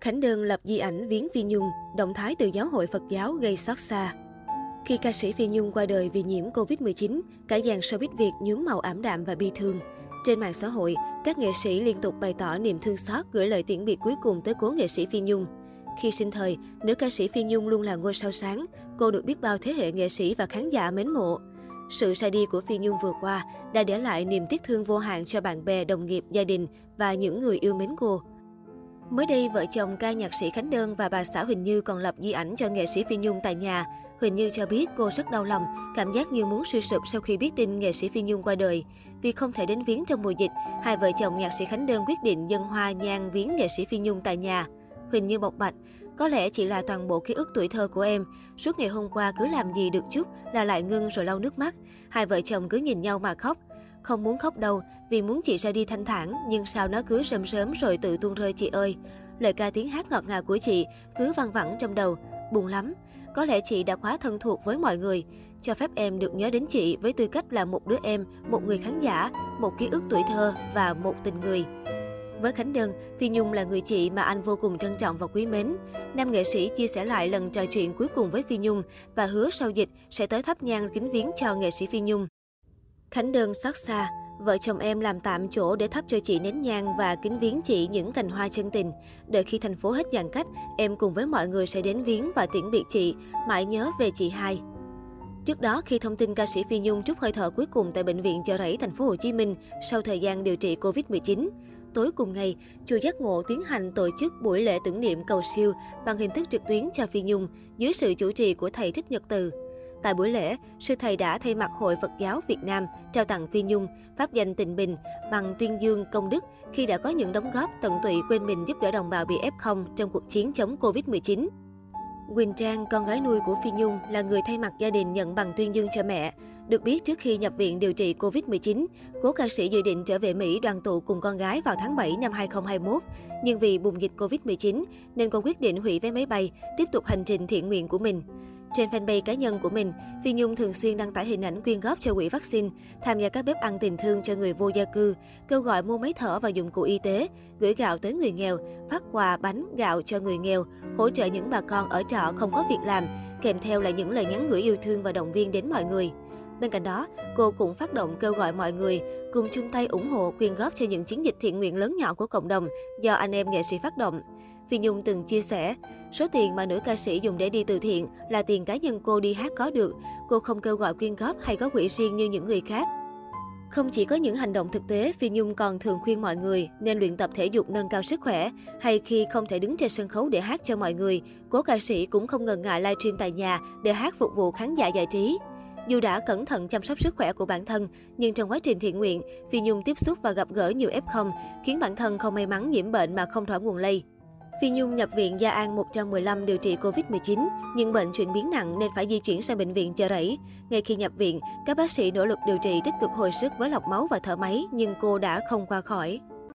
Khánh Đơn lập di ảnh viếng Phi Nhung, động thái từ giáo hội Phật giáo gây xót xa. Khi ca sĩ Phi Nhung qua đời vì nhiễm Covid-19, cả dàn showbiz Việt nhuốm màu ảm đạm và bi thương. Trên mạng xã hội, các nghệ sĩ liên tục bày tỏ niềm thương xót gửi lời tiễn biệt cuối cùng tới cố nghệ sĩ Phi Nhung. Khi sinh thời, nữ ca sĩ Phi Nhung luôn là ngôi sao sáng, cô được biết bao thế hệ nghệ sĩ và khán giả mến mộ. Sự ra đi của Phi Nhung vừa qua đã để lại niềm tiếc thương vô hạn cho bạn bè, đồng nghiệp, gia đình và những người yêu mến cô. Mới đây, vợ chồng ca nhạc sĩ Khánh Đơn và bà xã Huỳnh Như còn lập di ảnh cho nghệ sĩ Phi Nhung tại nhà. Huỳnh Như cho biết cô rất đau lòng, cảm giác như muốn suy sụp sau khi biết tin nghệ sĩ Phi Nhung qua đời. Vì không thể đến viếng trong mùa dịch, hai vợ chồng nhạc sĩ Khánh Đơn quyết định dân hoa nhang viếng nghệ sĩ Phi Nhung tại nhà. Huỳnh Như bộc bạch, có lẽ chỉ là toàn bộ ký ức tuổi thơ của em. Suốt ngày hôm qua cứ làm gì được chút là lại ngưng rồi lau nước mắt. Hai vợ chồng cứ nhìn nhau mà khóc. Không muốn khóc đâu, vì muốn chị ra đi thanh thản, nhưng sao nó cứ sớm sớm rồi tự tuôn rơi chị ơi. Lời ca tiếng hát ngọt ngào của chị cứ văng vẳng trong đầu, buồn lắm. Có lẽ chị đã quá thân thuộc với mọi người. Cho phép em được nhớ đến chị với tư cách là một đứa em, một người khán giả, một ký ức tuổi thơ và một tình người. Với Khánh Đơn, Phi Nhung là người chị mà anh vô cùng trân trọng và quý mến. Nam nghệ sĩ chia sẻ lại lần trò chuyện cuối cùng với Phi Nhung và hứa sau dịch sẽ tới thắp nhang kính viếng cho nghệ sĩ Phi Nhung. Khánh Đơn xót xa, vợ chồng em làm tạm chỗ để thắp cho chị nén nhang và kính viếng chị những cành hoa chân tình. Đợi khi thành phố hết giãn cách, em cùng với mọi người sẽ đến viếng và tiễn biệt chị, mãi nhớ về chị hai. Trước đó, khi thông tin ca sĩ Phi Nhung trút hơi thở cuối cùng tại bệnh viện Chợ Rẫy, thành phố Hồ Chí Minh sau thời gian điều trị Covid-19, tối cùng ngày, chùa Giác Ngộ tiến hành tổ chức buổi lễ tưởng niệm cầu siêu bằng hình thức trực tuyến cho Phi Nhung dưới sự chủ trì của thầy Thích Nhật Từ. Tại buổi lễ, sư thầy đã thay mặt Hội Phật giáo Việt Nam trao tặng Phi Nhung pháp danh Tịnh Bình bằng tuyên dương công đức khi đã có những đóng góp tận tụy quên mình giúp đỡ đồng bào bị F0 trong cuộc chiến chống Covid-19. Quỳnh Trang, con gái nuôi của Phi Nhung, là người thay mặt gia đình nhận bằng tuyên dương cho mẹ. Được biết, trước khi nhập viện điều trị Covid-19, cố ca sĩ dự định trở về Mỹ đoàn tụ cùng con gái vào tháng 7 năm 2021. Nhưng vì bùng dịch Covid-19, nên cô quyết định hủy vé máy bay, tiếp tục hành trình thiện nguyện của mình. Trên fanpage cá nhân của mình, Phi Nhung thường xuyên đăng tải hình ảnh quyên góp cho quỹ vaccine, tham gia các bếp ăn tình thương cho người vô gia cư, kêu gọi mua máy thở và dụng cụ y tế, gửi gạo tới người nghèo, phát quà bánh, gạo cho người nghèo, hỗ trợ những bà con ở trọ không có việc làm, kèm theo là những lời nhắn gửi yêu thương và động viên đến mọi người. Bên cạnh đó, cô cũng phát động kêu gọi mọi người cùng chung tay ủng hộ quyên góp cho những chiến dịch thiện nguyện lớn nhỏ của cộng đồng do anh em nghệ sĩ phát động. Phi Nhung từng chia sẻ, số tiền mà nữ ca sĩ dùng để đi từ thiện là tiền cá nhân cô đi hát có được. Cô không kêu gọi quyên góp hay có quỹ riêng như những người khác. Không chỉ có những hành động thực tế, Phi Nhung còn thường khuyên mọi người nên luyện tập thể dục nâng cao sức khỏe, hay khi không thể đứng trên sân khấu để hát cho mọi người, cố ca sĩ cũng không ngần ngại livestream tại nhà để hát phục vụ khán giả giải trí. Dù đã cẩn thận chăm sóc sức khỏe của bản thân, nhưng trong quá trình thiện nguyện, Phi Nhung tiếp xúc và gặp gỡ nhiều F0, khiến bản thân không may mắn nhiễm bệnh mà không thỏa nguồn lây. Phi Nhung nhập viện Gia An 115 điều trị Covid-19, nhưng bệnh chuyển biến nặng nên phải di chuyển sang bệnh viện Chợ Rẫy. Ngay khi nhập viện, các bác sĩ nỗ lực điều trị tích cực hồi sức với lọc máu và thở máy, nhưng cô đã không qua khỏi.